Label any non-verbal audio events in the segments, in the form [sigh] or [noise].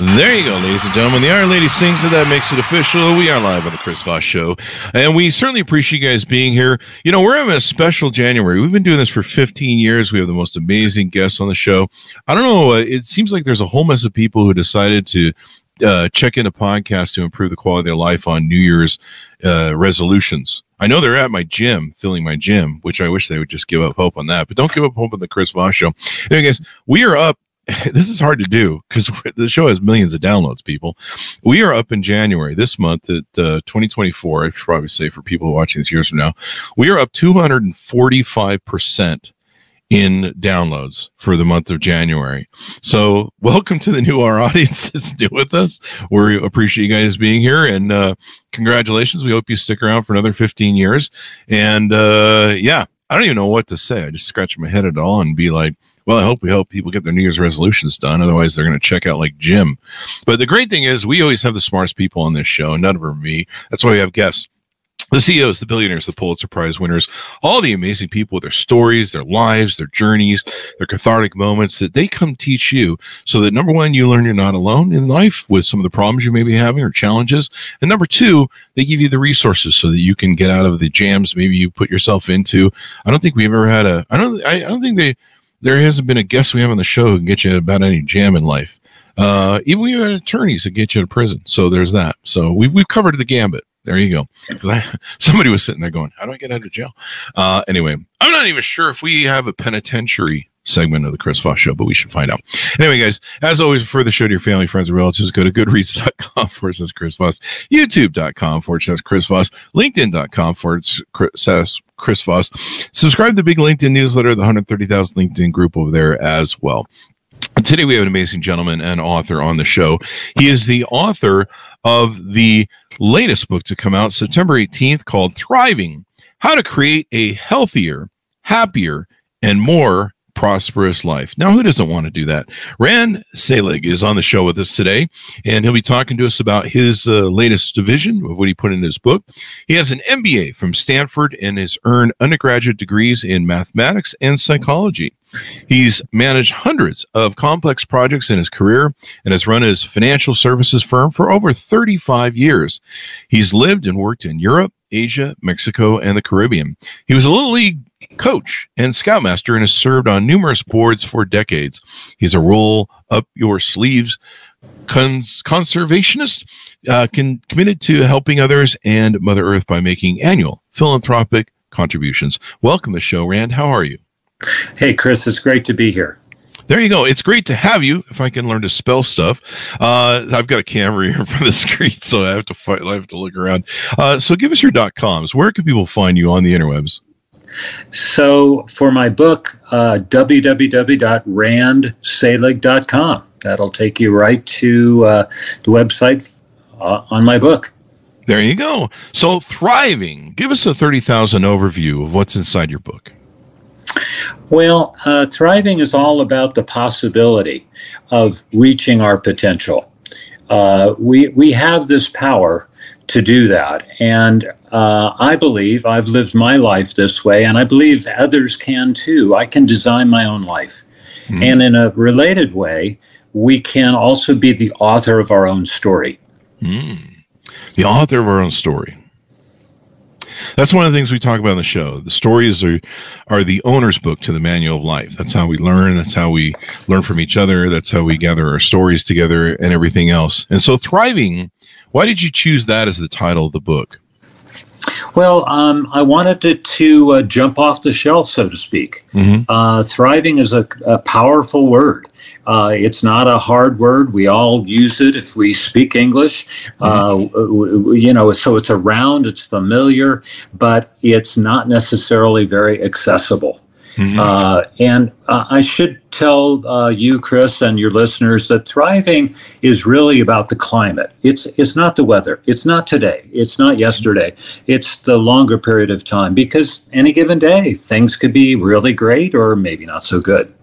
There you go, ladies and gentlemen. The Iron Lady sings it. That makes it official. We are live on the Chris Voss Show. And we certainly appreciate you guys being here. You know, we're having a special January. We've been doing this for 15 years. We have the most amazing guests on the show. I don't know. Uh, it seems like there's a whole mess of people who decided to uh, check in a podcast to improve the quality of their life on New Year's uh, resolutions. I know they're at my gym, filling my gym, which I wish they would just give up hope on that. But don't give up hope on the Chris Voss Show. Anyway, guys, we are up [laughs] this is hard to do because [laughs] the show has millions of downloads people. We are up in january this month at uh, 2024 i should probably say for people watching this years from now. We are up 245% in downloads for the month of january. So [laughs] welcome to the new our audience that's new with us. We appreciate you guys being here and uh, congratulations. We hope you stick around for another 15 years. And uh, yeah i don't even know what to say. I just scratch my head at all and be like well, I hope we help people get their New Year's resolutions done. Otherwise, they're going to check out like Jim. But the great thing is, we always have the smartest people on this show, none of them are me. That's why we have guests the CEOs, the billionaires, the Pulitzer Prize winners, all the amazing people with their stories, their lives, their journeys, their cathartic moments that they come teach you so that number one, you learn you're not alone in life with some of the problems you may be having or challenges. And number two, they give you the resources so that you can get out of the jams maybe you put yourself into. I don't think we've ever had a, I don't, I, I don't think they, there hasn't been a guest we have on the show who can get you about any jam in life. Uh, even we have attorneys that get you to prison. So there's that. So we've, we've covered the gambit. There you go. Because I [laughs] somebody was sitting there going, "How do I get out of jail?" Uh, anyway, I'm not even sure if we have a penitentiary segment of the Chris Voss Show, but we should find out. Anyway, guys, as always, for the show to your family, friends, and relatives, go to goodreads.com [laughs] forward slash Chris Voss, youtube.com forward slash Chris Voss, linkedin.com forward slash Chris Voss. Subscribe to the big LinkedIn newsletter, the 130,000 LinkedIn group over there as well. Today, we have an amazing gentleman and author on the show. He is the author of the latest book to come out September 18th called Thriving How to Create a Healthier, Happier, and More prosperous life. Now, who doesn't want to do that? Rand Selig is on the show with us today, and he'll be talking to us about his uh, latest division of what he put in his book. He has an MBA from Stanford and has earned undergraduate degrees in mathematics and psychology. He's managed hundreds of complex projects in his career and has run his financial services firm for over 35 years. He's lived and worked in Europe, Asia, Mexico, and the Caribbean. He was a Little League coach and scoutmaster and has served on numerous boards for decades. He's a roll up your sleeves cons- conservationist uh, can, committed to helping others and Mother Earth by making annual philanthropic contributions. Welcome to the show, Rand. How are you? Hey, Chris, it's great to be here. There you go. It's great to have you. If I can learn to spell stuff, uh, I've got a camera [laughs] here of the screen, so I have to fight. I have to look around. Uh, so, give us your dot coms. Where can people find you on the interwebs? So, for my book, uh, www.randselig.com. That'll take you right to uh, the website uh, on my book. There you go. So, thriving. Give us a thirty thousand overview of what's inside your book. Well, uh, thriving is all about the possibility of reaching our potential. Uh, we we have this power to do that, and uh, I believe I've lived my life this way, and I believe others can too. I can design my own life, mm. and in a related way, we can also be the author of our own story. Mm. The author of our own story. That's one of the things we talk about in the show. The stories are are the owner's book to the manual of life. That's how we learn. That's how we learn from each other. That's how we gather our stories together and everything else. And so, thriving. Why did you choose that as the title of the book? Well, um, I wanted it to uh, jump off the shelf, so to speak. Mm-hmm. Uh, thriving is a, a, powerful word. Uh, it's not a hard word. We all use it if we speak English. Mm-hmm. Uh, you know, so it's around, it's familiar, but it's not necessarily very accessible. Mm-hmm. Uh, and uh, I should tell uh, you, Chris, and your listeners that thriving is really about the climate. It's it's not the weather. It's not today. It's not yesterday. It's the longer period of time because any given day things could be really great or maybe not so good.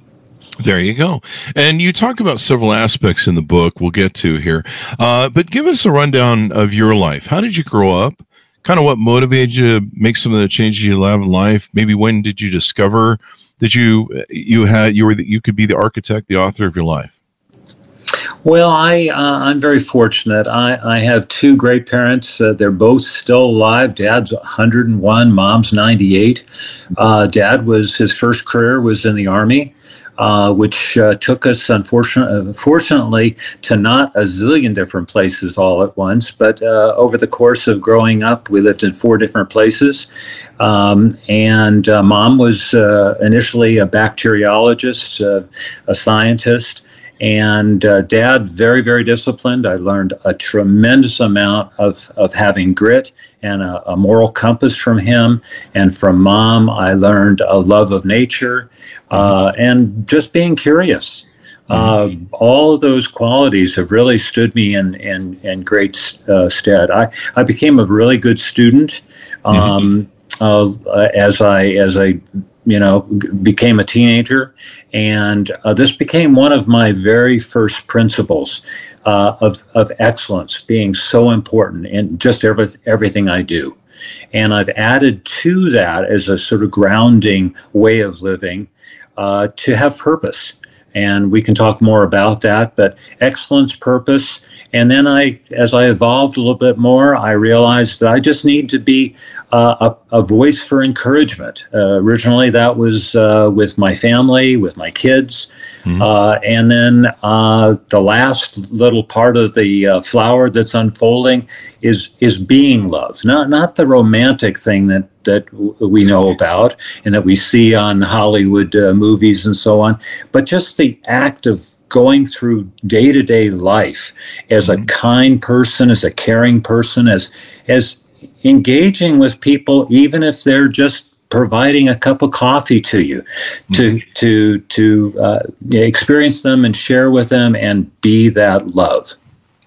There you go. And you talk about several aspects in the book we'll get to here. Uh, but give us a rundown of your life. How did you grow up? Kind of what motivated you to make some of the changes you have in life? Maybe when did you discover that you you had you were that you could be the architect, the author of your life? Well, I uh, I'm very fortunate. I, I have two great parents. Uh, they're both still alive. Dad's 101, mom's 98. Uh, Dad was his first career was in the army uh, which uh, took us, unfortunately, to not a zillion different places all at once. But uh, over the course of growing up, we lived in four different places. Um, and uh, mom was uh, initially a bacteriologist, uh, a scientist and uh, dad very very disciplined. I learned a tremendous amount of, of having grit and a, a, moral compass from him. And from mom i learned a love of nature uh, and just being curious. Uh, all of those qualities have really stood me in in, in great uh, stead. I, I became a really good student um, mm-hmm. as i as i you know, became a teenager, and uh, this became one of my very first principles uh, of of excellence, being so important in just every, everything I do. And I've added to that as a sort of grounding way of living uh, to have purpose. And we can talk more about that, but excellence, purpose, and then I, as I evolved a little bit more, I realized that I just need to be uh, a, a, voice for encouragement. Uh, originally, that was uh, with my family, with my kids. Mm-hmm. Uh, and then uh, the last little part of the uh, flower that's unfolding is, is being loved, not, not the romantic thing that, that we know about and that we see on Hollywood movies and so on, but just the act of going through day to day life as a mm-hmm. kind person, as a caring person, as as engaging with people, even if they're just providing a cup of coffee to you, to mm-hmm. to to uh, experience them and share with them and be that love.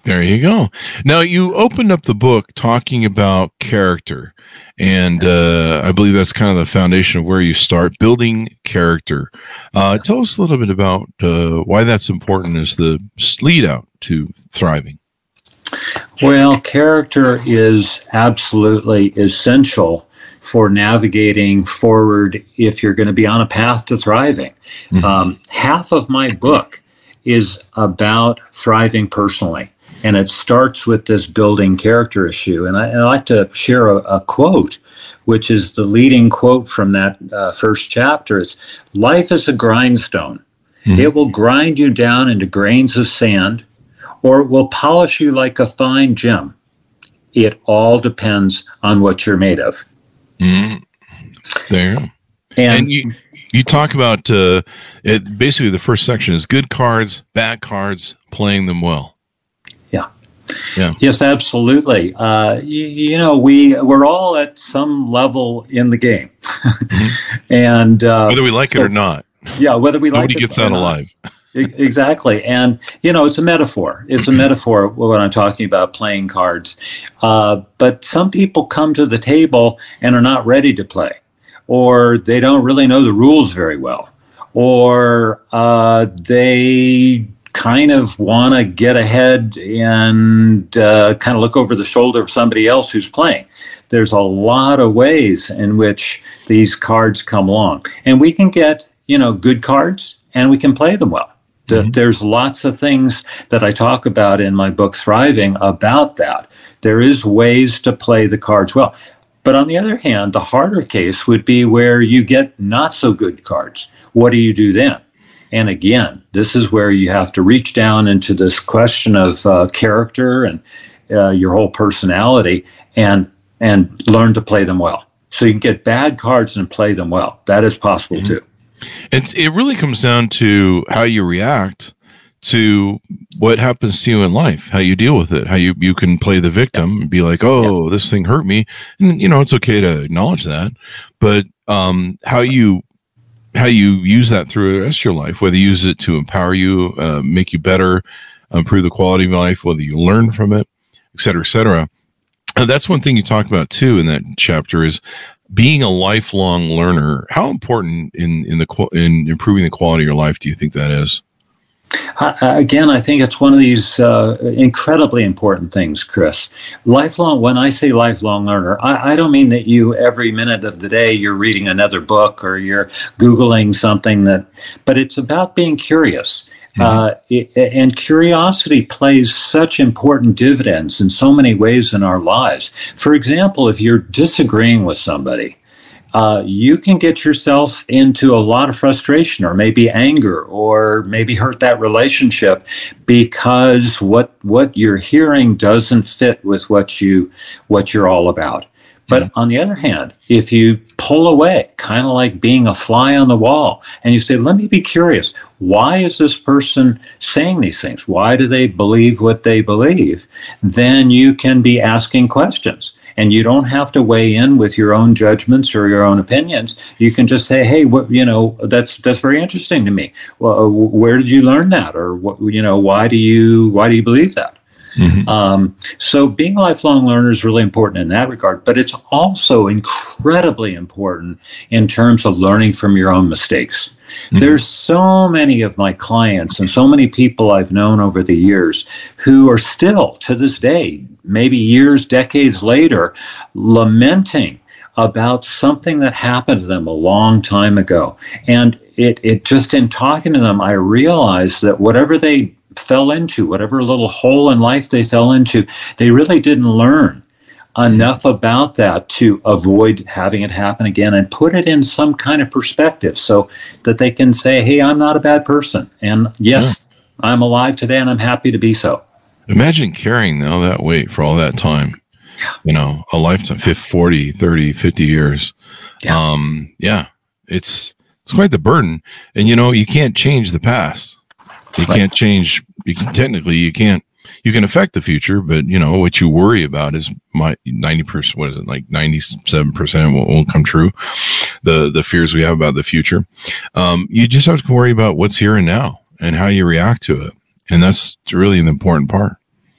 There you go. Now you opened up the book talking about character and uh, I believe that's kind of the foundation of where you start building character. Uh, tell us a little bit about uh, why that's important as the lead out to thriving. Well, character is absolutely essential for navigating forward if you're going to be on a path to thriving. Mm-hmm. Um, half of my book is about thriving personally and it starts with this building character issue. And I, I like to share a, a, quote, which is the leading quote from that uh, first chapter. It's life is a grindstone. Mm-hmm. It will grind you down into grains of sand, or it will polish you like a fine gem. It all depends on what you're made of. Mm-hmm. There. And, and you, you talk about uh, it. Basically, the first section is good cards, bad cards, playing them well. Yeah. Yes, absolutely. Uh, you, you, know, we we're all at some level in the game, mm-hmm. [laughs] and uh, whether we like so, it or not. Yeah, whether we Nobody like it. Nobody gets out alive. exactly, and you know, it's a metaphor. It's a metaphor when I'm talking about playing cards. Uh, but some people come to the table and are not ready to play, or they don't really know the rules very well, or uh, they kind of want to get ahead and uh, kind of look over the shoulder of somebody else who's playing. There's a lot of ways in which these cards come along, and we can get you know good cards and we can play them well. Mm-hmm. There's lots of things that I talk about in my book Thriving about that. There is ways to play the cards well. But on the other hand, the harder case would be where you get not so good cards. What do you do then? And again, this is where you have to reach down into this question of uh, character and uh, your whole personality and and learn to play them well. So you can get bad cards and play them well. That is possible mm-hmm. too. It it really comes down to how you react to what happens to you in life, how you deal with it, how you, you can play the victim and be like, oh, this thing hurt me. And, you know, it's okay to acknowledge that. But um, how you how you use that through the rest of your life, whether you use it to empower you, uh, make you better, improve the quality of life, whether you learn from it, et cetera, et cetera. And that's one thing you talk about too in that chapter is being a lifelong learner. How important in in the in improving the quality of your life do you think that is? Again, I think it's one of these uh, incredibly important things, Chris. Lifelong, when I say lifelong learner, I, I, don't mean that you every minute of the day you're reading another book or you're Googling something that, but it's about being curious. Mm-hmm. Uh, it, and curiosity plays such important dividends in so many ways in our lives. For example, if you're disagreeing with somebody, uh, you can get yourself into a lot of frustration or maybe anger or maybe hurt that relationship because what what you're hearing doesn't fit with what you what you're all about. But mm-hmm. on the other hand, if you pull away, kind of like being a fly on the wall, and you say, let me be curious, why is this person saying these things? Why do they believe what they believe? Then you can be asking questions and you don't have to weigh in with your own judgments or your own opinions. You can just say, "Hey, what you know? That's that's very interesting to me. Well, uh, where did you learn that, or what you know? Why do you why do you believe that?" Mm-hmm. Um, so being a lifelong learner is really important in that regard, but it's also incredibly important in terms of learning from your own mistakes. Mm-hmm. There's so many of my clients and so many people I've known over the years who are still to this day, maybe years, decades later, lamenting about something that happened to them a long time ago. And it, it just in talking to them, I realized that whatever they fell into, whatever little hole in life they fell into, they really didn't learn enough about that to avoid having it happen again and put it in some kind of perspective so that they can say, hey, I'm not a bad person. And yes, yeah. I'm alive today and I'm happy to be so. Imagine carrying all that weight for all that time. Yeah. You know, a lifetime, 50, 40, 30, 50 years. Yeah. Um, yeah, it's, it's quite the burden. And, you know, you can't change the past. You right. can't change. You can technically you can't. You can affect the future, but you know what you worry about is my ninety percent. What is it like? Ninety seven percent won't come true. The the fears we have about the future. Um, you just have to worry about what's here and now and how you react to it, and that's really an important part.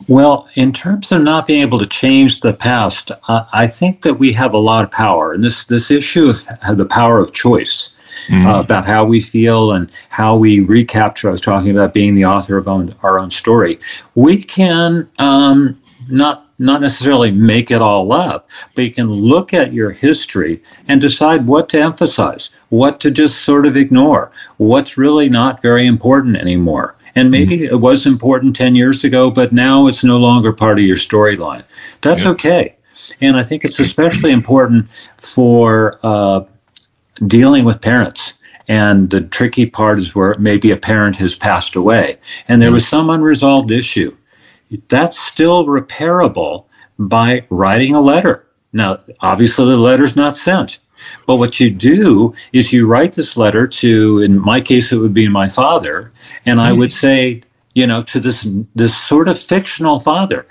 Well, in terms of not being able to change the past, uh, I think that we have a lot of power, and this this issue of the power of choice mm-hmm. uh, about how we feel and how we recapture. I was talking about being the author of own, our own story. We can um, not not necessarily make it all up, but you can look at your history and decide what to emphasize, what to just sort of ignore, what's really not very important anymore. And maybe mm-hmm. it was important 10 years ago, but now it's no longer part of your storyline. That's okay. And I think it's especially important for uh, dealing with parents. And the tricky part is where maybe a parent has passed away and there was some unresolved issue. That's still repairable by writing a letter. Now, obviously, the letter's not sent. But what you do is you write this letter to, in my case, it would be my father, and I would mm-hmm. say, you know, to this this sort of fictional father,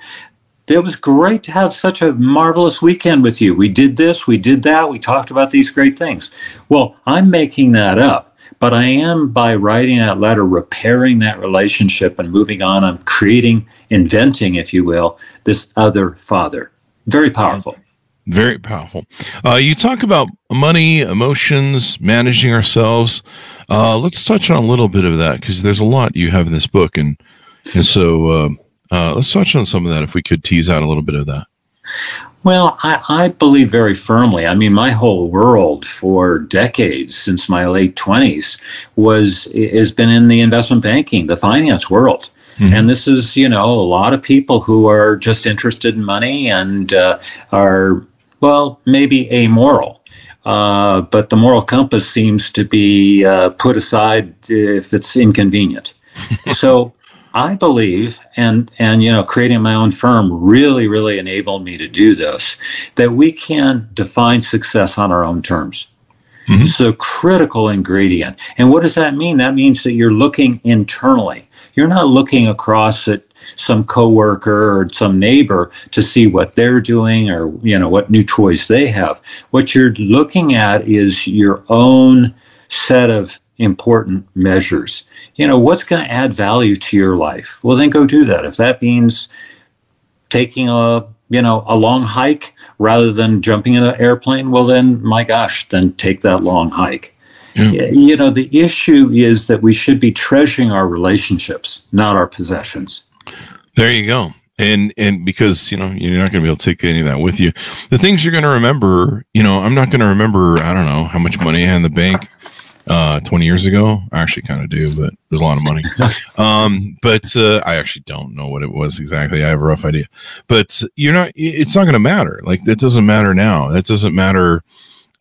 it was great to have such a marvelous weekend with you. We did this, we did that, we talked about these great things. Well, I'm making that up, but I am by writing that letter repairing that relationship and moving on. I'm creating, inventing, if you will, this other father. Very powerful. Very powerful. Uh, you talk about money, emotions, managing ourselves. Uh, let's touch on a little bit of that because there's a lot you have in this book, and and so uh, uh, let's touch on some of that if we could tease out a little bit of that. Well, I, I, believe very firmly. I mean, my whole world for decades, since my late twenties, was has been in the investment banking, the finance world. Mm-hmm. And this is, you know, a lot of people who are just interested in money and uh, are, well, maybe amoral. Uh, but the moral compass seems to be uh, put aside if it's inconvenient. [laughs] so I believe, and and you know, creating my own firm really, really enabled me to do this. That we can define success on our own terms. Mm-hmm. It's a critical ingredient. And what does that mean? That means that you're looking internally. You're not looking across at some coworker or some neighbor to see what they're doing or you know what new toys they have. What you're looking at is your own set of important measures. You know, what's going to add value to your life? Well, then go do that. If that means taking a you know a long hike rather than jumping in an airplane well then my gosh then take that long hike yeah. you know the issue is that we should be treasuring our relationships not our possessions there you go and and because you know you're not going to be able to take any of that with you the things you're going to remember you know i'm not going to remember i don't know how much money i had in the bank uh, 20 years ago. I actually kind of do, but there's a lot of money. [laughs] um, but uh, I actually don't know what it was exactly. I have a rough idea. But you're not. It's not going to matter. Like that doesn't matter now. That doesn't matter.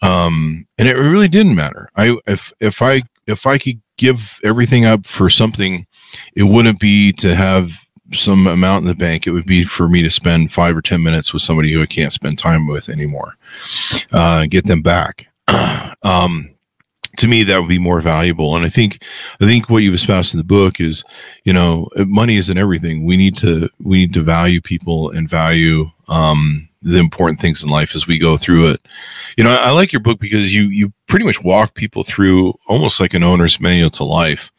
Um, and it really didn't matter. I if if I if I could give everything up for something, it wouldn't be to have some amount in the bank. It would be for me to spend five or ten minutes with somebody who I can't spend time with anymore. Uh, get them back. [clears throat] um, to me that would be more valuable and i think i think what you've espoused in the book is you know money isn't everything we need to we need to value people and value um, the important things in life as we go through it you know I, I like your book because you you pretty much walk people through almost like an owner's manual to life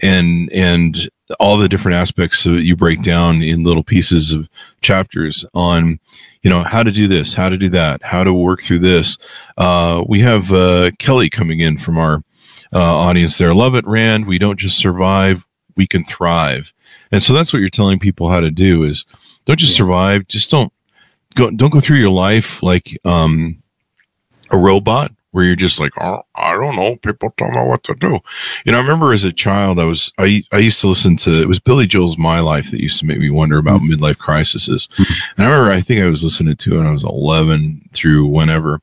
and and all the different aspects that you break down in little pieces of chapters on you know how to do this how to do that how to work through this. Uh, we have uh, kelly coming in from our uh, audience there. Love it rand. We don't just survive we can thrive. And so that's what you're telling people how to do is don't just yeah. survive. Just don't go don't go through your life like um, a robot where you're just like, oh, I don't know. People don't know what to do. You know, I remember as a child, I was I I used to listen to it was Billy Joel's My Life that used to make me wonder about mm-hmm. midlife crises. Mm-hmm. And I remember I think I was listening to it when I was 11 through whenever,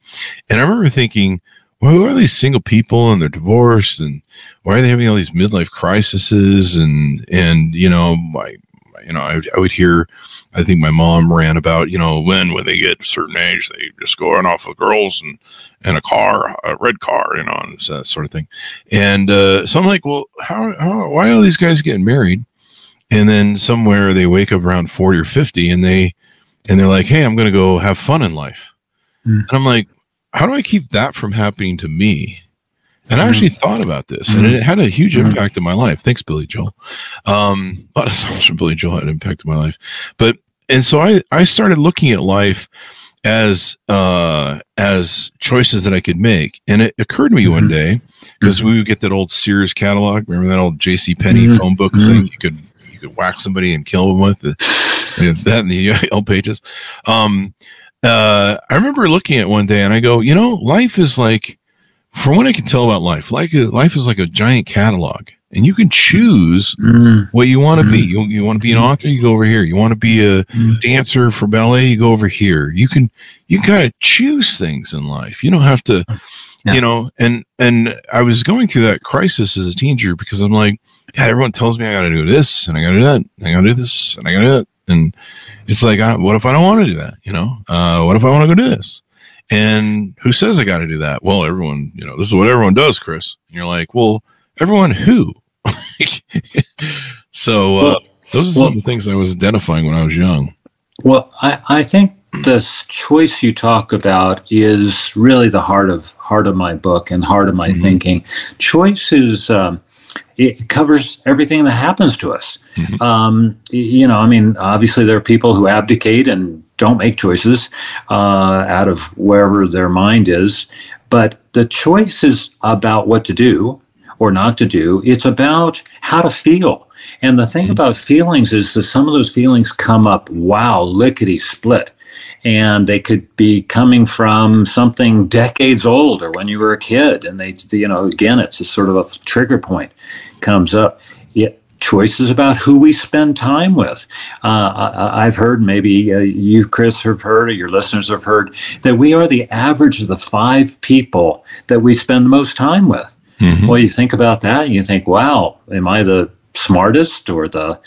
and I remember thinking, well, who are these single people and they're divorced and why are they having all these midlife crises and and you know my you know I, I would hear I think my mom ran about, you know, when when they get a certain age, they just go run off with girls and and a car, a red car, you know, and that sort of thing. And uh, so I'm like, well, how, how why are these guys getting married? And then somewhere they wake up around 40 or 50 and they and they're like, hey, I'm going to go have fun in life. Mm. And I'm like, how do I keep that from happening to me? And I actually mm. thought about this, and it had a huge mm. impact in my life. Thanks, Billy Joel. Um, [laughs] a lot of songs from Billy Joel had an impact in my life. But and so I, I started looking at life as uh, as choices that I could make, and it occurred to me mm-hmm. one day because mm-hmm. we would get that old Sears catalog. Remember that old J.C. Penney mm-hmm. phone book mm-hmm. you could you could whack somebody and kill them with the, that in the yellow pages. Um, uh, I remember looking at one day and I go, you know, life is like, from what I can tell about life, like life is like a giant catalog and you can choose mm. what you want to mm. be. You, you want to be an author, you go over here. You want to be a mm. dancer for ballet, you go over here. You can you kind of choose things in life. You don't have to, yeah. you know. And and I was going through that crisis as a teenager because I'm like, yeah, everyone tells me I got to do this and I got to do that, and I got to do this and I got to do that, and it's like, I, what if I don't want to do that? You know, uh, what if I want to go do this? And who says I got to do that? Well, everyone, you know, this is what everyone does, Chris. And you're like, well, everyone who? [laughs] so uh, well, those are some well, of the things I was identifying when I was young. Well, I, I think this choice you talk about is really the heart of heart of my book and heart of my mm-hmm. thinking. Choice is um, it covers everything that happens to us. Mm-hmm. Um, you know, I mean, obviously there are people who abdicate and don't make choices uh, out of wherever their mind is, but the choice is about what to do or not to do. It's about how to feel. And the thing mm-hmm. about feelings is that some of those feelings come up, wow, lickety split. And they could be coming from something decades old or when you were a kid. And they, you know, again, it's a sort of a trigger point comes up. It, choices about who we spend time with. Uh, I, have heard, maybe uh, you, Chris, have heard, or your listeners have heard, that we are the average of the five people that we spend the most time with. Mm-hmm. Well, you think about that and you think, wow, am I the smartest or the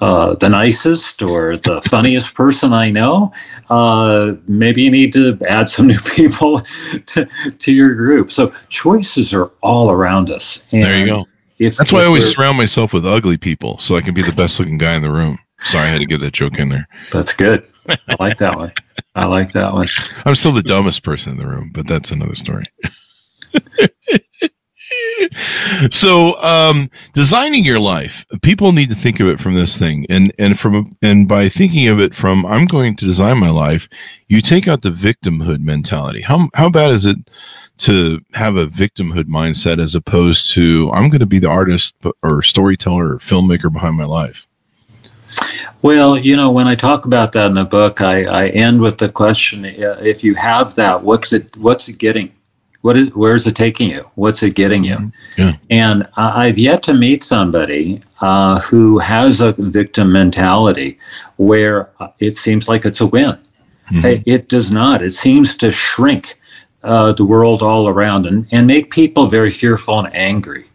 uh, the nicest or the [laughs] funniest person I know. Uh, maybe you need to add some new [laughs] people to, to your group. So choices are all around us. And there you go. If, That's why I always surround myself with ugly people so I can be the best looking guy in the room. Sorry, I had to get that joke in there. That's good. I like that one. I like that one. I'm still the dumbest person in the room, but that's another story. [laughs] so um, designing your life people need to think of it from this thing and and from and by thinking of it from i'm going to design my life you take out the victimhood mentality how how bad is it to have a victimhood mindset as opposed to i'm going to be the artist or storyteller or filmmaker behind my life well, you know, when I talk about that in the book, I, I end with the question: If you have that, what's it? What's it getting? What is, where's it taking you? What's it getting you? Mm-hmm. Yeah. And I've yet to meet somebody uh, who has a victim mentality where it seems like it's a win. Mm-hmm. It does not. It seems to shrink uh, the world all around and, and make people very fearful and angry.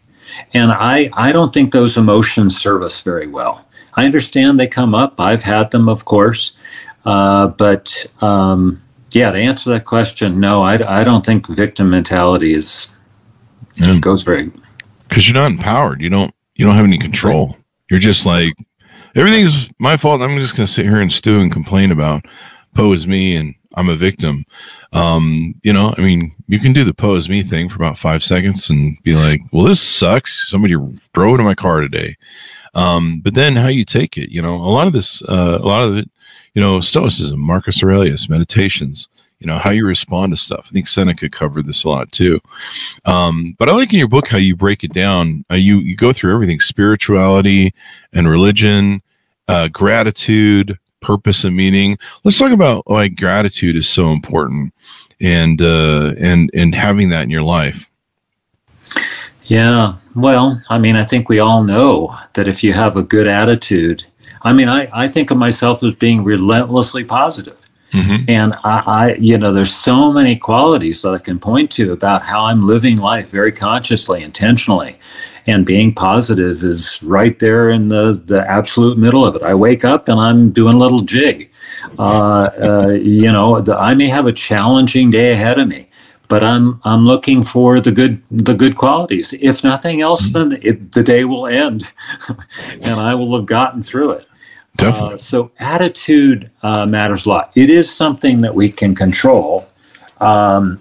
And I, I don't think those emotions serve us very well. I understand they come up. I've had them, of course. Uh, but um, yeah, to answer that question, no, I, I don't think victim mentality is yeah. goes very because you're not empowered. You don't you don't have any control. You're just like everything's my fault. I'm just going to sit here and stew and complain about pose me and I'm a victim. Um, you know, I mean, you can do the pose me thing for about five seconds and be like, well, this sucks. Somebody drove into my car today. Um, but then how you take it, you know, a lot of this, uh, a lot of it you know, Stoicism, Marcus Aurelius, meditations, you know, how you respond to stuff. I think Seneca covered this a lot too. Um, but I like in your book how you break it down. Uh, you, you go through everything spirituality and religion, uh, gratitude, purpose and meaning. Let's talk about why gratitude is so important and, uh, and, and having that in your life. Yeah. Well, I mean, I think we all know that if you have a good attitude, I mean, I, I think of myself as being relentlessly positive. Mm-hmm. And I, I, you know, there's so many qualities that I can point to about how I'm living life very consciously, intentionally, and being positive is right there in the the absolute middle of it. I wake up and I'm doing a little jig. Uh, uh, you know, the, I may have a challenging day ahead of me, but I'm I'm looking for the good the good qualities. If nothing else, mm-hmm. then it, the day will end, [laughs] and I will have gotten through it. Definitely. Uh, so attitude uh, matters a lot. It is something that we can control. Um,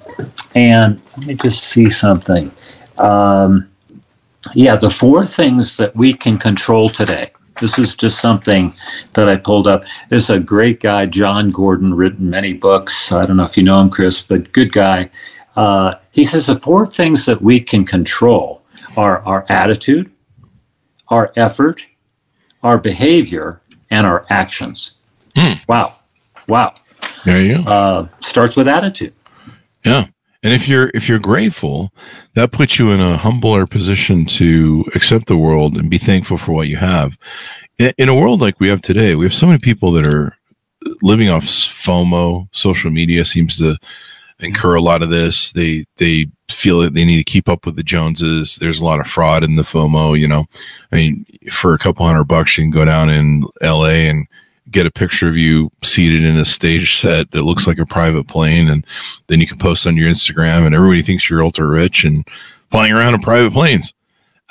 and let me just see something. Um, yeah, the four things that we can control today. This is just something that I pulled up. There's a great guy, Jon Gordon, written many books. I don't know if you know him, Chris, but good guy. Uh, he says the four things that we can control are our attitude, our effort, our behavior, and our actions. Mm. Wow. Wow. There you go. Uh, starts with attitude. Yeah. And if you're if you're grateful, that puts you in a humbler position to accept the world and be thankful for what you have. In, a world like we have today, we have so many people that are living off FOMO. Social media seems to incur a lot of this. They they feel that they need to keep up with the Joneses. There's a lot of fraud in the FOMO. You know, I mean, for a couple hundred bucks, you can go down in L.A. and get a picture of you seated in a stage set that looks like a private plane, and then you can post on your Instagram, and everybody thinks you're ultra rich and flying around in private planes.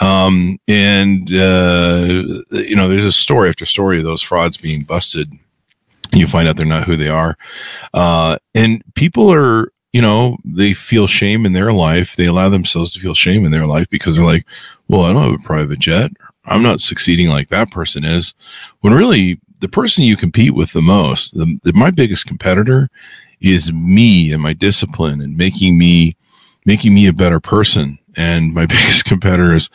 Um, and uh, you know, there's a story after story of those frauds being busted. You find out they're not who they are, uh, and people are you know, they feel shame in their life. They allow themselves to feel shame in their life because they're like, well, I don't have a private jet. I'm not succeeding like that person is. When really, the person you compete with the most, the, the, my biggest competitor is me and my discipline and making me making me a better person. And my [laughs] biggest competitor is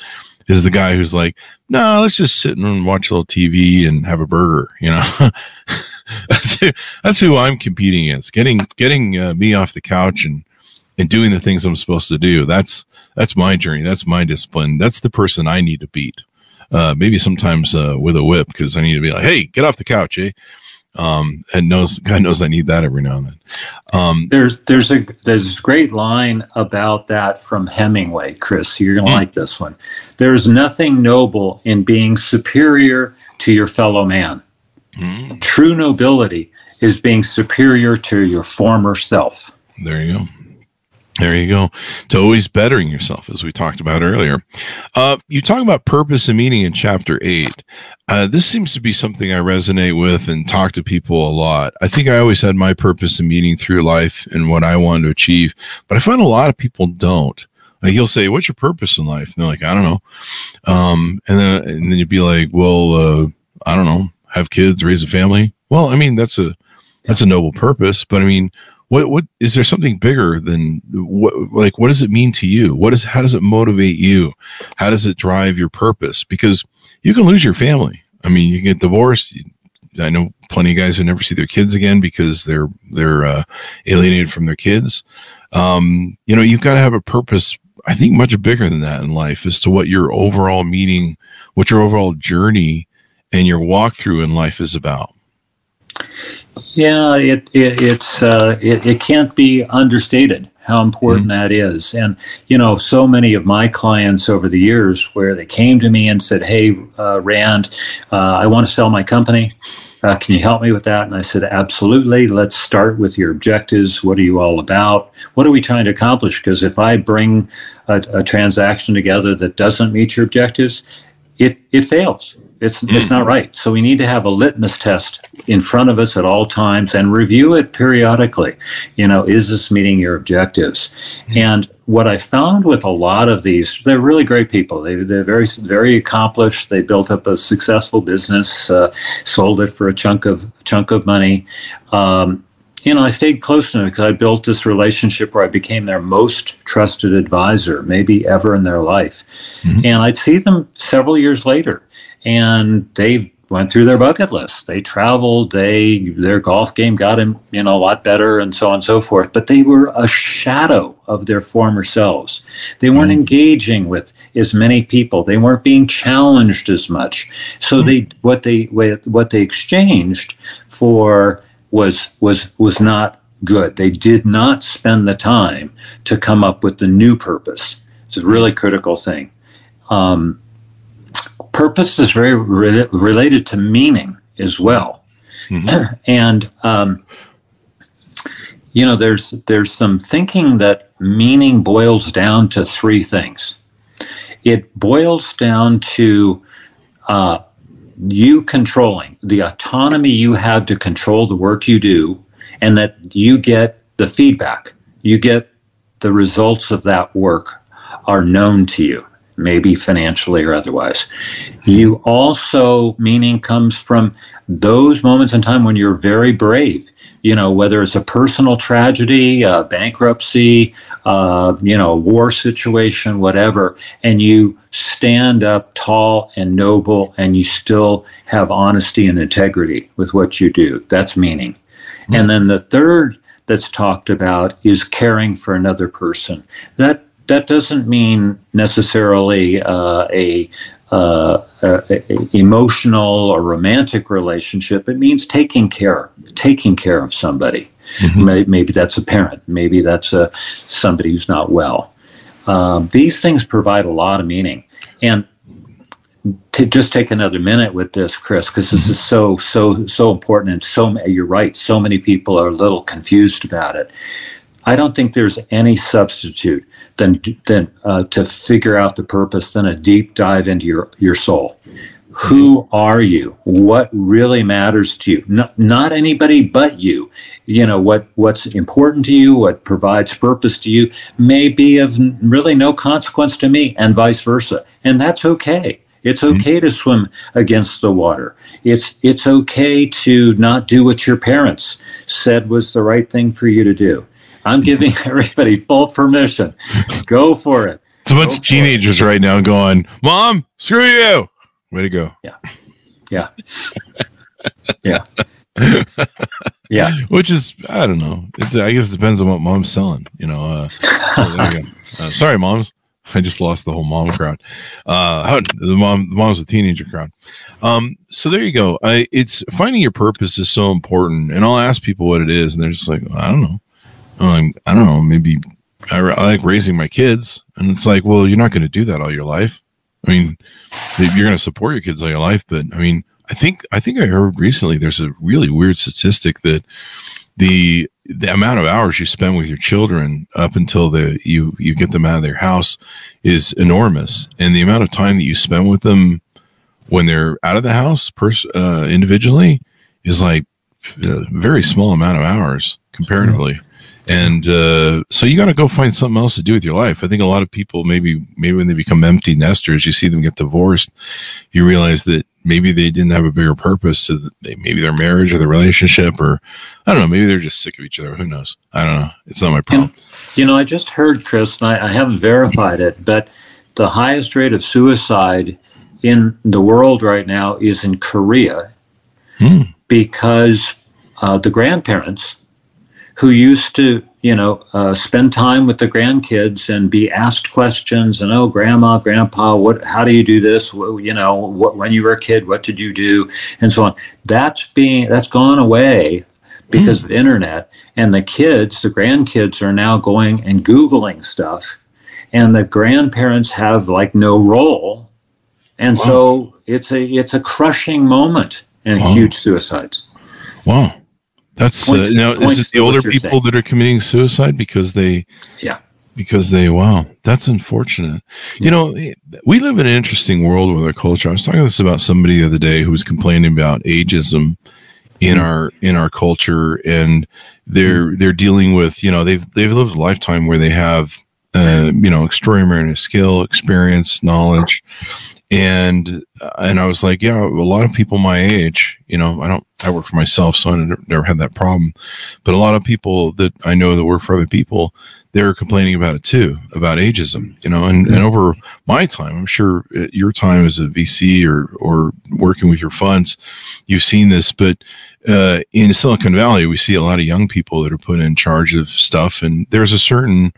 is the guy who's like, no, nah, let's just sit and watch a little TV and have a burger. You know, [laughs] that's who, that's who I'm competing against. Getting getting uh, me off the couch and and doing the things I'm supposed to do. That's that's my journey. That's my discipline. That's the person I need to beat. Uh, maybe sometimes uh, with a whip because I need to be like, hey, get off the couch, eh? Um, and knows [laughs] God knows I need that every now and then. Um, there's there's a there's a great line about that from Hemingway, Chris. You're gonna mm. like this one. There's nothing noble in being superior to your fellow man. Mm. True nobility is being superior to your former self. There you go. There you go. To always bettering yourself, as we talked about earlier. Uh, you talk about purpose and meaning in chapter eight. Uh, this seems to be something I resonate with and talk to people a lot. I think I always had my purpose and meaning through life and what I wanted to achieve, but I find a lot of people don't. Like you'll say, "What's your purpose in life?" And they're like, "I don't know." Um, and then and then you'd be like, "Well, uh, I don't know. Have kids, raise a family." Well, I mean, that's a that's a noble purpose, but I mean, what what is there something bigger than what like what does it mean to you? What is how does it motivate you? How does it drive your purpose? Because you can lose your family. I mean you can get divorced. I know plenty of guys who never see their kids again because they're they're uh, alienated from their kids. Um, you know you've got to have a purpose i think much bigger than that in life as to what your overall meaning what your overall journey and your walkthrough in life is about yeah, it, it it's uh, it, it can't be understated how important mm-hmm. that is. And you know, so many of my clients over the years, where they came to me and said, "Hey, uh, Rand, uh, I want to sell my company. Uh, can you help me with that?" And I said, "Absolutely. Let's start with your objectives. What are you all about? What are we trying to accomplish? Because if I bring a, a transaction together that doesn't meet your objectives, it it fails." It's, mm. it's not right. So we need to have a litmus test in front of us at all times and review it periodically. You know, is this meeting your objectives? Mm. And what I found with a lot of these, they're really great people. They, they're very, very accomplished. They built up a successful business, uh, sold it for a chunk of chunk of money. Um, you know, I stayed close to them because I built this relationship where I became their most trusted advisor, maybe ever in their life. Mm-hmm. And I'd see them several years later, and they went through their bucket list. They traveled. They their golf game got them, you know, a lot better, and so on and so forth. But they were a shadow of their former selves. They weren't mm. engaging with as many people. They weren't being challenged as much. So mm. they what they what they exchanged for was was was not good. They did not spend the time to come up with the new purpose. It's a really critical thing. Um, purpose is very re- related to meaning as well. Mm-hmm. [clears throat] and um, you know, there's there's some thinking that meaning boils down to three things. It boils down to uh, you controlling the autonomy you have to control the work you do, and that you get the feedback, you get the results of that work are known to you maybe financially or otherwise. You also, meaning comes from those moments in time when you're very brave, you know, whether it's a personal tragedy, a bankruptcy, uh, you know, war situation, whatever, and you stand up tall and noble and you still have honesty and integrity with what you do. That's meaning. Mm-hmm. And then the third that's talked about is caring for another person. That that doesn't mean necessarily uh, a, uh, a, emotional or romantic relationship. It means taking care, taking care of somebody. Mm-hmm. Maybe, maybe, that's a parent. Maybe that's a somebody who's not well. Um, these things provide a lot of meaning. And to just take another minute with this, Chris, because this is so so so important, and so you're right. So many people are a little confused about it. I don't think there's any substitute than than uh, to figure out the purpose than a deep dive into your your soul. Who are you? What really matters to you? Not, not anybody but you. You know what what's important to you, what provides purpose to you, may be of really no consequence to me, and vice versa. And that's okay. It's mm-hmm. okay mm-hmm. to swim against the water. It's it's okay to not do what your parents said was the right thing for you to do. I'm giving [laughs] everybody full permission. Go for it. It's a bunch of teenagers it. right now going, Mom, screw you. Way to go. Yeah. Yeah. [laughs] yeah. [laughs] yeah. Which is, I don't know. It, I guess it depends on what mom's selling. You know, uh, so uh, sorry, moms. I just lost the whole mom crowd. Uh, the mom, the mom's a teenager crowd. Um, so there you go. I, it's finding your purpose is so important, and I'll ask people what it is, and they're just like, I don't know um, I don't know, maybe I, I like raising my kids. And it's like, well, you're not going to do that all your life. I mean, you're going to support your kids all your life, but I mean, I think I think I heard recently there's a really weird statistic that the the amount of hours you spend with your children up until the you you get them out of their house is enormous, and the amount of time that you spend with them when they're out of the house, pers- uh, individually, is like a very small amount of hours comparatively. Mm-hmm and uh, so you got to go find something else to do with your life. I think a lot of people maybe maybe when they become empty nesters, you see them get divorced, you realize that maybe they didn't have a bigger purpose to the, maybe their marriage or their relationship, or I don't know, maybe they're just sick of each other. Who knows? I don't know. It's not my problem. You know, I just heard Chris, and I, I haven't verified it, but the highest rate of suicide in the world right now is in Korea hmm. because uh, the grandparents who used to, you know, uh, spend time with the grandkids and be asked questions and oh, grandma, grandpa, what? How do you do this? you know, what, when you were a kid, what did you do, and so on. That's being that's gone away because mm. of the internet, and the kids, the grandkids, are now going and googling stuff, and the grandparents have like no role, and wow. so it's a it's a crushing moment and wow. huge suicides. Wow. That's uh, now is it the older people saying. that are committing suicide because they yeah because they wow that's unfortunate yeah. you know we live in an interesting world with our culture i was talking this about somebody the other day who was complaining about ageism in mm-hmm. our in our culture and they're mm-hmm. they're dealing with you know they've they've lived a lifetime where they have uh, you know extraordinary skill experience knowledge and uh, and I was like, yeah, a lot of people my age, you know, I don't, I work for myself, so I never, never had that problem. But a lot of people that I know that work for other people, they're complaining about it too, about ageism, you know. And, and over my time, I'm sure your time as a VC or or working with your funds, you've seen this. But uh, in Silicon Valley, we see a lot of young people that are put in charge of stuff, and there's a certain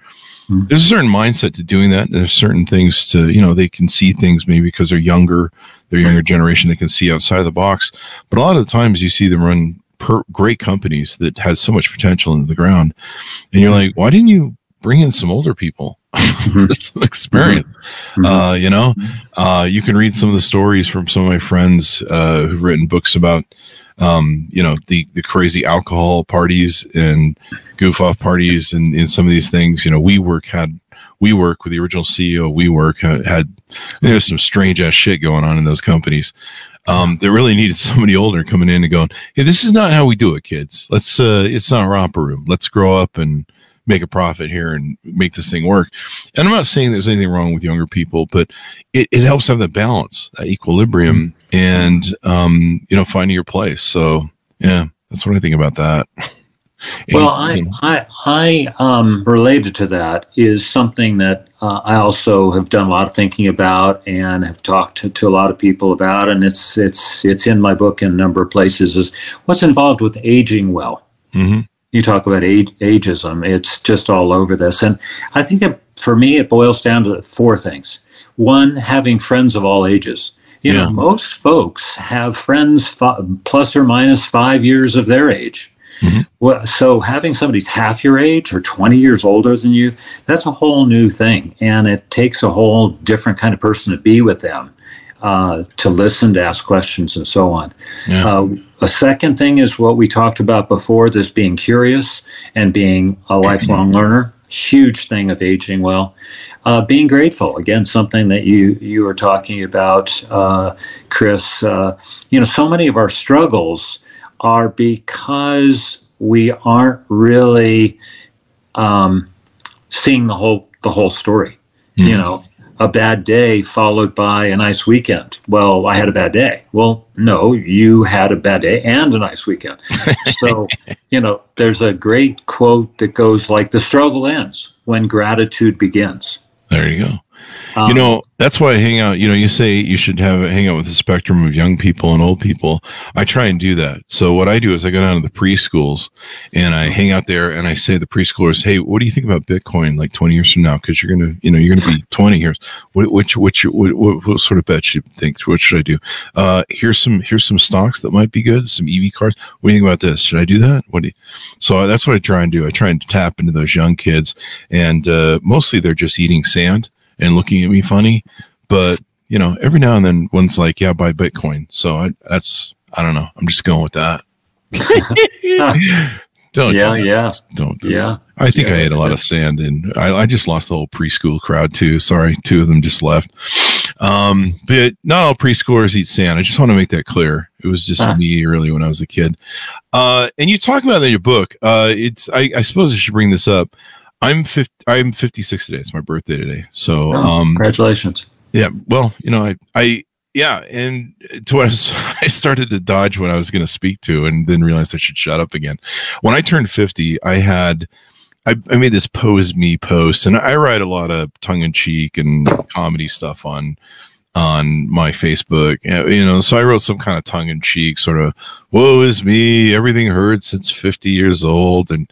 Mm-hmm. There's a certain mindset to doing that. There's certain things to, you know, they can see things maybe because they're younger, they're younger generation, they can see outside of the box. But a lot of the times you see them run per, great companies that has so much potential into the ground. And you're like, why didn't you bring in some older people? [laughs] Mm-hmm. some experience. Mm-hmm. Uh, you know, mm-hmm. uh, you can read some of the stories from some of my friends uh, who've written books about um, you know, the, the crazy alcohol parties and goof off parties and, and some of these things. You know, WeWork had WeWork with the original CEO of WeWork had, had there's some strange ass shit going on in those companies. Um, they really needed [laughs] somebody older coming in and going, Hey, this is not how we do it, kids. Let's, uh, it's not a romper room. Let's grow up and make a profit here and make this thing work. And I'm not saying there's anything wrong with younger people, but it, it helps have the balance, that equilibrium and um, you know finding your place. So yeah, that's what I think about that. [laughs] well, I, I, I um, related to that is something that uh, I also have done a lot of thinking about and have talked to, to a lot of people about, and it's it's it's in my book in a number of places. Is what's involved with aging well. Mm-hmm. You talk about age, ageism; it's just all over this, and I think it, for me it boils down to four things. One, having friends of all ages. You yeah. know, most folks have friends f- plus or minus five years of their age. Mm-hmm. Well, so having somebody's half your age or 20 years older than you, that's a whole new thing. And it takes a whole different kind of person to be with them, uh, to listen, to ask questions, and so on. Yeah. Uh, a second thing is what we talked about before this being curious and being a lifelong learner huge thing of aging well. Uh, being grateful, again, something that you you were talking about, uh, Chris. Uh, you know, so many of our struggles are because we aren't really um, seeing the whole the whole story. Mm. You know, a bad day followed by a nice weekend. Well, I had a bad day. Well, no, you had a bad day and a nice weekend. [laughs] so, you know, there's a great quote that goes like the struggle ends when gratitude begins. There you go. Um, you know, that's why I hang out. You know, you say you should have hang out with a spectrum of young people and old people. I try and do that. So what I do is I go down to the preschools and I hang out there and I say to the preschoolers, "Hey, what do you think about Bitcoin like 20 years from now? Because you're gonna, you know, you're gonna be 20 years. What, which, which, what, what, what sort of bet you think? What should I do? Uh, here's some, here's some stocks that might be good. Some EV cars. What do you think about this? Should I do that? What do you? So that's what I try and do. I try and tap into those young kids, and uh, mostly they're just eating sand and looking at me funny. But you know, every now and then one's like, "Yeah, buy Bitcoin." So I, that's I don't know. I'm just going with that. [laughs] don't yeah don't, yeah don't do yeah. I think yeah, I ate a lot good. of sand, and I, I just lost the whole preschool crowd too. Sorry, two of them just left. Um, but not all preschoolers eat sand. I just want to make that clear. It was just huh. me really when I was a kid. Uh, and you talk about in your book. Uh, it's I, I suppose I should bring this up. I'm 50, I'm 56 today. It's my birthday today. So, oh, um, congratulations. Yeah. Well, you know, I, I, yeah. And to what I, was, [laughs] I started to dodge what I was going to speak to and then realized I should shut up again. When I turned 50, I had, I, I made this pose me post and I write a lot of tongue in cheek and comedy stuff on, on my Facebook. You know, so I wrote some kind of tongue in cheek sort of, woe is me, everything hurts, since 50 years old. And,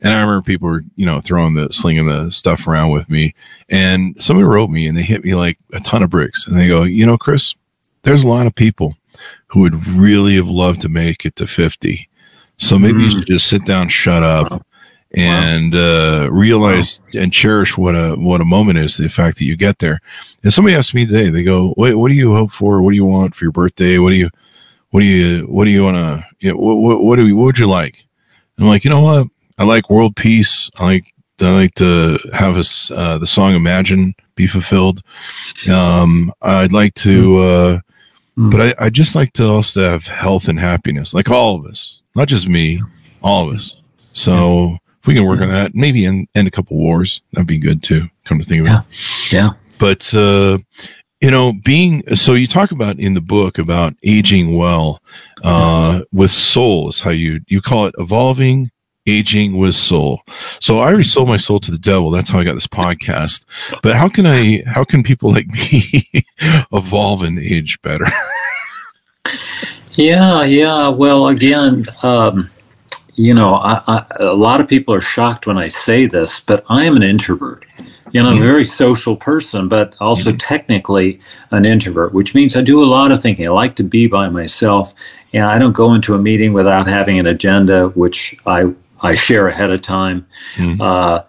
and I remember people were, you know, throwing the, slinging the stuff around with me. And somebody wrote me and they hit me like a ton of bricks. And they go, you know, Chris, there's a lot of people who would really have loved to make it to 50. So maybe mm. you should just sit down, shut up, and uh, realize wow. and cherish what a what a moment is. The fact that you get there. And somebody asked me today. They go, "Wait, what do you hope for? What do you want for your birthday? What do you, what do you, what do you want to? You know, what, what, what do you, what would you like?" I'm like, you know what? I like world peace. I like I like to have us uh, the song "Imagine" be fulfilled. Um, I'd like to, uh, mm. but I I just like to also have health and happiness, like all of us, not just me, all of us. So if we can work on that, maybe end, end a couple wars, that'd be good too. Come to think of yeah. it. Yeah. But, uh, you know, being so you talk about in the book about aging well uh, with soul is how you you call it evolving aging with soul. So I already sold my soul to the devil. That's how I got this podcast. But how can I? How can people like me [laughs] evolve and age better? [laughs] yeah, yeah. Well, again, um, you know, I, I, a lot of people are shocked when I say this, but I am an introvert. You know, I'm a mm-hmm. very social person, but also mm-hmm. technically an introvert, which means I do a lot of thinking. I like to be by myself, and I don't go into a meeting without having an agenda, which I I share ahead of time. Mm-hmm. Uh,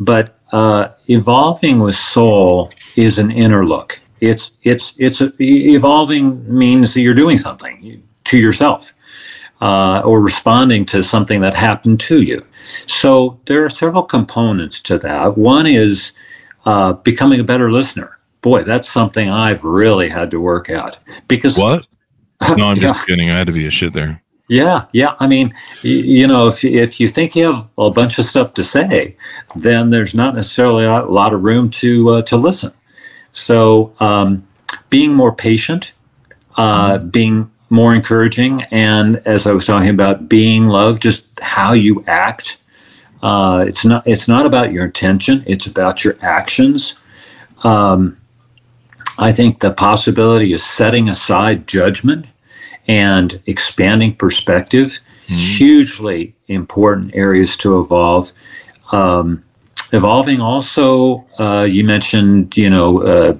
but uh, evolving with soul is an inner look. It's it's it's a, evolving means that you're doing something to yourself uh, or responding to something that happened to you. So there are several components to that. One is uh, becoming a better listener. Boy, that's something I've really had to work at because what? [laughs] No, I'm just yeah. kidding. I had to be a shit there. Yeah, yeah. I mean, you, you know, if if you think you have a bunch of stuff to say, then there's not necessarily a lot of room to uh, to listen. So, um, being more patient, uh, mm-hmm. being more encouraging. And as I was talking about being love, just how you act. Uh, it's not it's not about your intention. It's about your actions. Um, I think the possibility is setting aside judgment and expanding perspective. Mm-hmm. Hugely important areas to evolve. Um, evolving also, uh, you mentioned, you know, uh,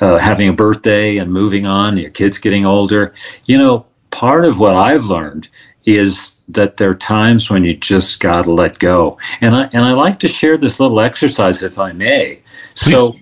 uh, having a birthday and moving on, your kids getting older. You know, part of what I've learned is that there are times when you just got to let go. And I and I like to share this little exercise, if I may. Please. So,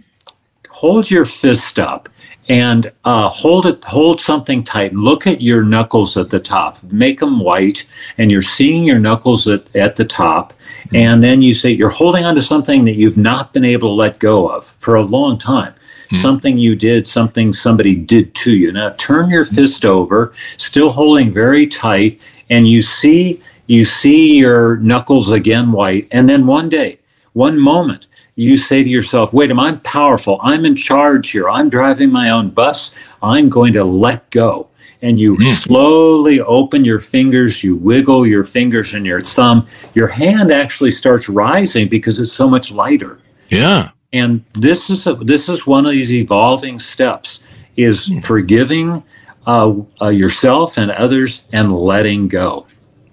hold your fist up and uh, hold it hold something tight look at your knuckles at the top make them white and you're seeing your knuckles at, at the top mm-hmm. and then you say you're holding on to something that you've not been able to let go of for a long time mm-hmm. something you did, something somebody did to you. Now turn your fist over, still holding very tight, and you see you see your knuckles again white, and then one day, one moment, you say to yourself, wait, am I powerful? I'm in charge here. I'm driving my own bus. I'm going to let go. And you mm. slowly open your fingers, you wiggle your fingers and your thumb. Your hand actually starts rising because it's so much lighter. Yeah. And this is a, this is one of these evolving steps is Hmm. forgiving uh, uh, yourself and others and letting go.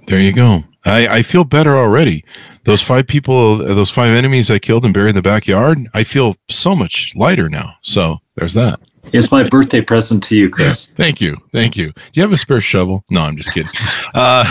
There you go. I, I feel better already. Those five people, those five enemies I killed and buried in the backyard, I feel so much lighter now. So there's that. It's my birthday present to you, Chris. [laughs] Thank you. Thank you. Do you have a spare shovel? No, I'm just kidding. Uh,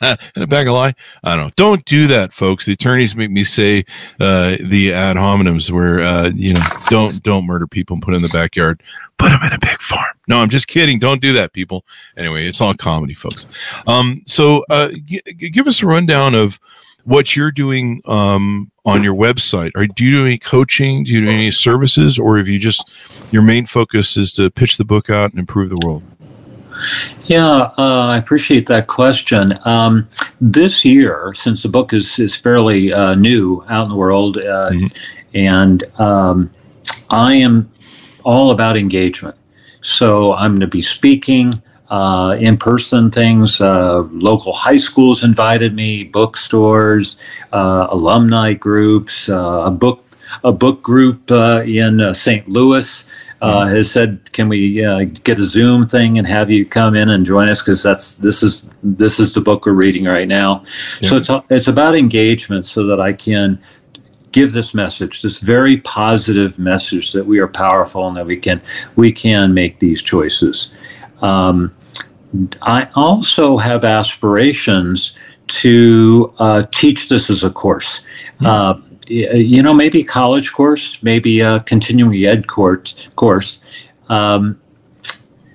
[laughs] and a bag of lye? I don't know. Don't do that, folks. The attorneys make me say uh, the ad hominems where, uh, you know, don't don't murder people and put in the backyard. Put them in a big farm. No, I'm just kidding. Don't do that, people. Anyway, it's all comedy, folks. Um, so uh, g- give us a rundown of what you're doing um, on your website. Are do you do any coaching? Do you do any services, or have you just your main focus is to pitch the book out and improve the world? Yeah, uh, I appreciate that question. Um, this year, since the book is is fairly uh, new out in the world, uh, Mhm. and um, I am all about engagement. So I'm going to be speaking. Uh, in-person things. Uh, local high schools invited me, bookstores, uh, alumni groups, uh, a book a book group uh, in uh, St. Louis uh, has said, "Can we uh, get a Zoom thing and have you come in and join us? Because that's this is this is the book we're reading right now. So it's it's about engagement, so that I can give this message, this very positive message that we are powerful and that we can we can make these choices. Um, I also have aspirations to uh, teach this as a course. Uh, you know, maybe college course, maybe a continuing ed course. course. Um,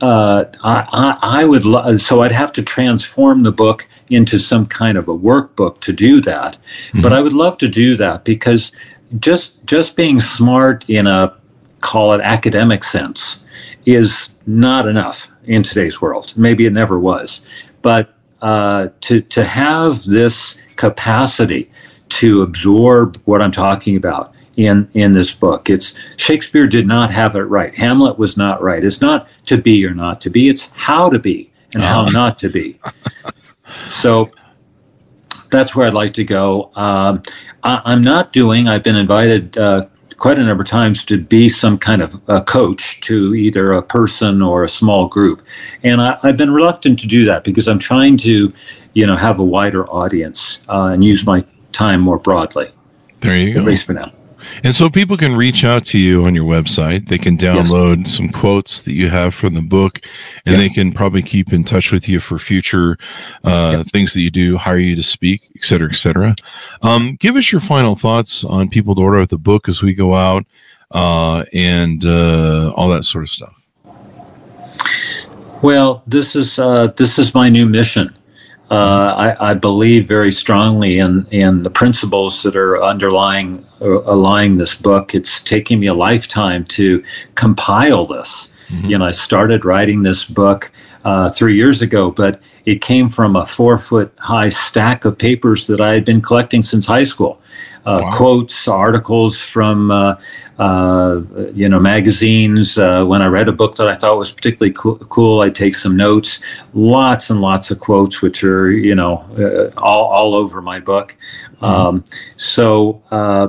uh, I, I, I would lo- so I'd have to transform the book into some kind of a workbook to do that. But I would love to do that because just just being smart in a call it academic sense is not enough in today's world. Maybe it never was, but uh, to to have this capacity to absorb what I'm talking about in in this book. It's Shakespeare did not have it right. Hamlet was not right. It's not to be or not to be. It's how to be and how Ah. not to be. [laughs] So that's where I'd like to go. Um, I, I'm not doing. I've been invited uh, quite a number of times to be some kind of a coach to either a person or a small group, and I, I've been reluctant to do that because I'm trying to, you know, have a wider audience uh, and use my time more broadly, There you at go. At least for now. And so people can reach out to you on your website. They can Yes. download some quotes that you have from the book, and Yeah. they can probably keep in touch with you for future uh, things that you do, hire you to speak, et cetera, et cetera. Um, give us your final thoughts on people to order the book as we go out uh, and uh, all that sort of stuff. Well, this is uh, this is my new mission. Uh, I, I believe very strongly in in the principles that are underlying uh, underlying this book. It's taking me a lifetime to compile this. Mhm. You know, I started writing this book uh, three years ago, but it came from a four foot high stack of papers that I had been collecting since high school. Uh, Wow. Quotes, articles from uh, uh, you know magazines. Uh, when I read a book that I thought was particularly cool, cool, I'd take some notes. Lots and lots of quotes, which are you know uh, all all over my book. Um, so uh,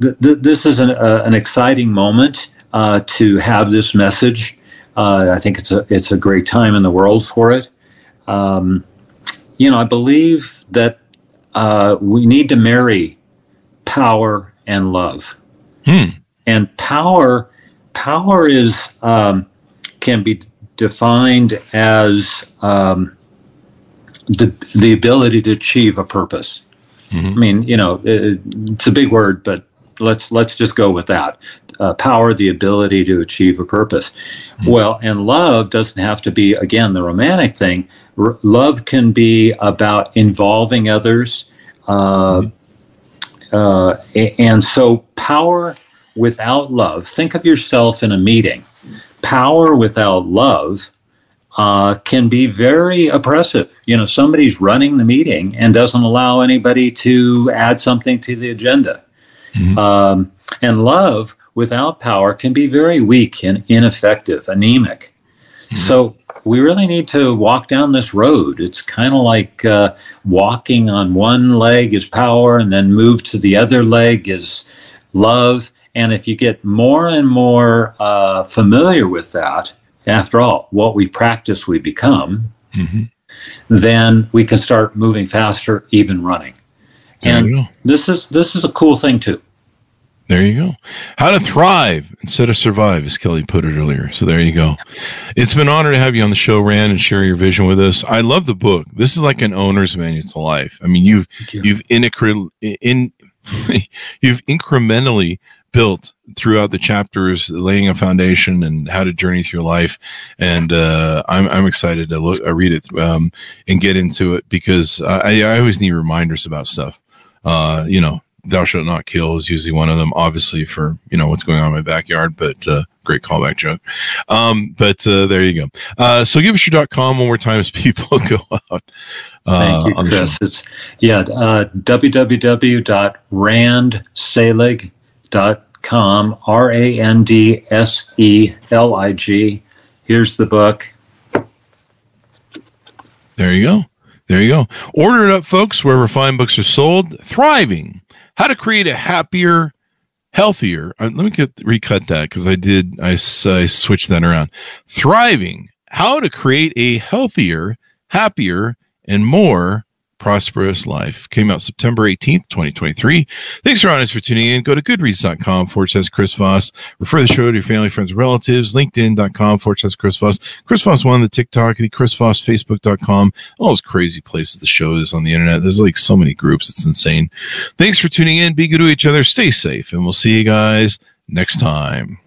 th- th- this is an, uh, an exciting moment uh, to have this message. Uh, I think it's a it's a great time in the world for it. Um, you know, I believe that uh, we need to marry power and love Hmm. and power power is um, can be defined as um, the the ability to achieve a purpose. Mhm. I mean, you know, it, it's a big word, but let's let's just go with that. Uh, power, the ability to achieve a purpose. Well, and love doesn't have to be again the romantic thing. R- love can be about involving others. Uh, uh, a- and so power without love think of yourself in a meeting power without love uh, can be very oppressive you know somebody's running the meeting and doesn't allow anybody to add something to the agenda Mhm. um, and love without power can be very weak and ineffective anemic so we really need to walk down this road. It's kind of like uh, walking on one leg is power, and then move to the other leg is love, And if you get more and more uh, familiar with that, after all, what we practice, we become, mm-hmm. then we can start moving faster, even running. There and this is this is a cool thing too. There you go. How to thrive instead of survive, as Kelly put it earlier. So there you go. It's been an honor to have you on the show, Rand, and share your vision with us. I love the book. This is like an owner's manual to life. I mean, you've you. you've in, in [laughs] you've incrementally built throughout the chapters, laying a foundation and how to journey through life. And uh, I'm I'm excited to look, uh, read it um, and get into it because I, I always need reminders about stuff. Uh, you know, thou shalt not kill is usually one of them obviously for you know what's going on in my backyard but uh, great callback joke. Um, but uh, there you go. Uh, so give us your dot com one more time as [laughs] people go out. Uh, thank you chris. it's yeah uh, www.randselig.com r-a-n-d-s-e-l-i-g here's the book. There you go. There you go. Order it up, folks, wherever fine books are sold. Thriving how to create a happier, healthier. Uh, let me get recut that because I did. I, I switched that around. Thriving. How to create a healthier, happier, and more prosperous life. Came out September 18th, 2023. Thanks for honest for tuning in. Go to goodreads.com forward slash Chris Voss. Refer the show to your family, friends, relatives. LinkedIn.com forward slash Chris Voss. Chris Voss one, the TikTok, the Chris Voss, Facebook.com. All those crazy places the show is on the internet. There's like so many groups. It's insane. Thanks for tuning in. Be good to each other. Stay safe. And we'll see you guys next time.